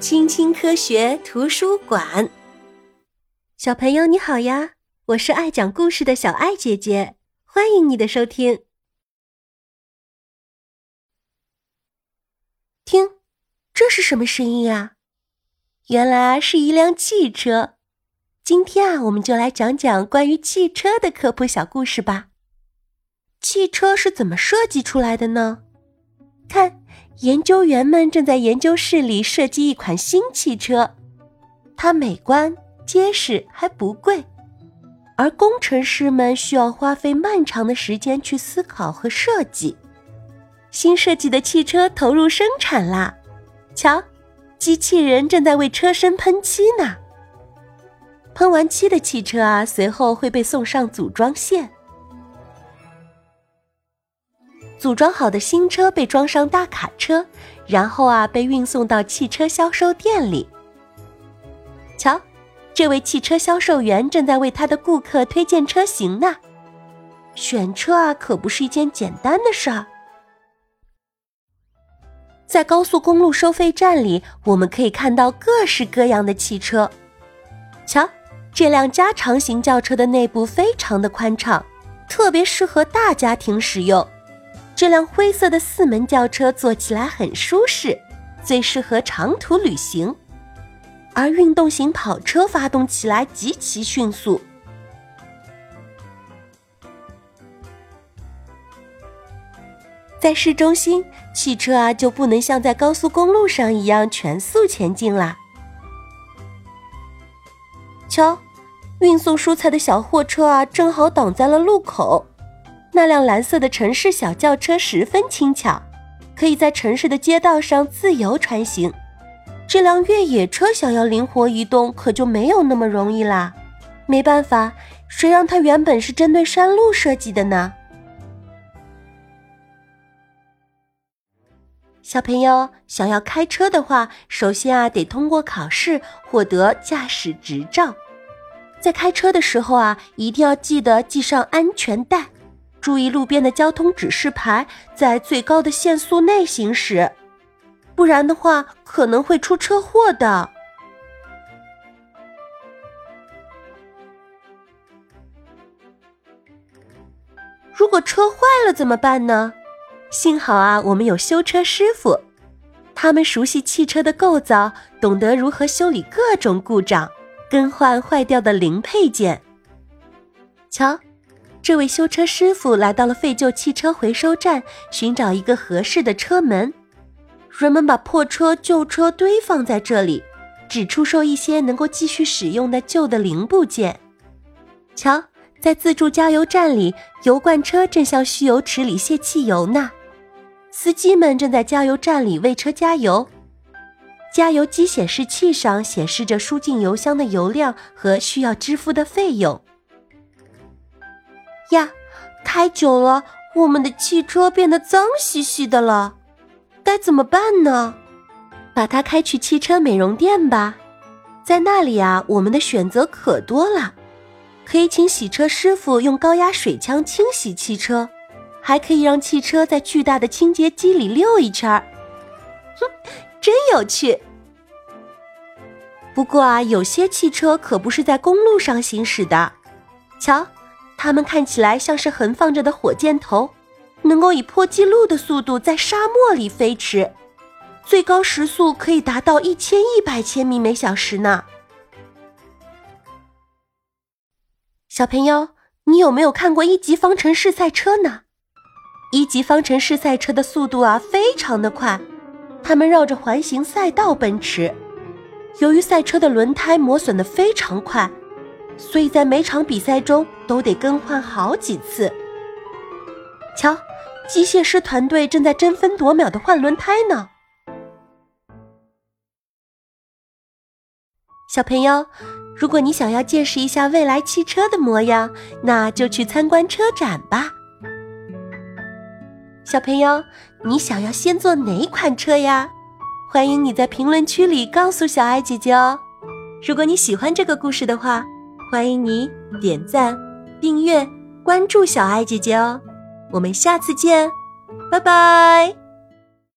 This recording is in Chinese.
青青科学图书馆，小朋友你好呀！我是爱讲故事的小爱姐姐，欢迎你的收听。听，这是什么声音呀？原来是一辆汽车。今天啊，我们就来讲讲关于汽车的科普小故事吧。汽车是怎么设计出来的呢？看。研究员们正在研究室里设计一款新汽车，它美观、结实还不贵，而工程师们需要花费漫长的时间去思考和设计。新设计的汽车投入生产啦！瞧，机器人正在为车身喷漆呢。喷完漆的汽车啊，随后会被送上组装线。组装好的新车被装上大卡车，然后啊被运送到汽车销售店里。瞧，这位汽车销售员正在为他的顾客推荐车型呢。选车啊可不是一件简单的事儿。在高速公路收费站里，我们可以看到各式各样的汽车。瞧，这辆加长型轿车的内部非常的宽敞，特别适合大家庭使用。这辆灰色的四门轿车坐起来很舒适，最适合长途旅行。而运动型跑车发动起来极其迅速。在市中心，汽车啊就不能像在高速公路上一样全速前进啦。瞧，运送蔬菜的小货车啊，正好挡在了路口。那辆蓝色的城市小轿车十分轻巧，可以在城市的街道上自由穿行。这辆越野车想要灵活移动，可就没有那么容易啦。没办法，谁让它原本是针对山路设计的呢？小朋友想要开车的话，首先啊得通过考试获得驾驶执照。在开车的时候啊，一定要记得系上安全带。注意路边的交通指示牌，在最高的限速内行驶，不然的话可能会出车祸的。如果车坏了怎么办呢？幸好啊，我们有修车师傅，他们熟悉汽车的构造，懂得如何修理各种故障，更换坏掉的零配件。瞧。这位修车师傅来到了废旧汽车回收站，寻找一个合适的车门。人们把破车、旧车堆放在这里，只出售一些能够继续使用的旧的零部件。瞧，在自助加油站里，油罐车正向蓄油池里泄汽油呢。司机们正在加油站里为车加油。加油机显示器上显示着输进油箱的油量和需要支付的费用。开久了，我们的汽车变得脏兮兮的了，该怎么办呢？把它开去汽车美容店吧，在那里啊，我们的选择可多了，可以请洗车师傅用高压水枪清洗汽车，还可以让汽车在巨大的清洁机里溜一圈儿，哼，真有趣。不过啊，有些汽车可不是在公路上行驶的，瞧。它们看起来像是横放着的火箭头，能够以破纪录的速度在沙漠里飞驰，最高时速可以达到一千一百千米每小时呢。小朋友，你有没有看过一级方程式赛车呢？一级方程式赛车的速度啊，非常的快，它们绕着环形赛道奔驰，由于赛车的轮胎磨损的非常快。所以在每场比赛中都得更换好几次。瞧，机械师团队正在争分夺秒的换轮胎呢。小朋友，如果你想要见识一下未来汽车的模样，那就去参观车展吧。小朋友，你想要先坐哪款车呀？欢迎你在评论区里告诉小爱姐姐哦。如果你喜欢这个故事的话，欢迎你点赞、订阅、关注小爱姐姐哦，我们下次见，拜拜。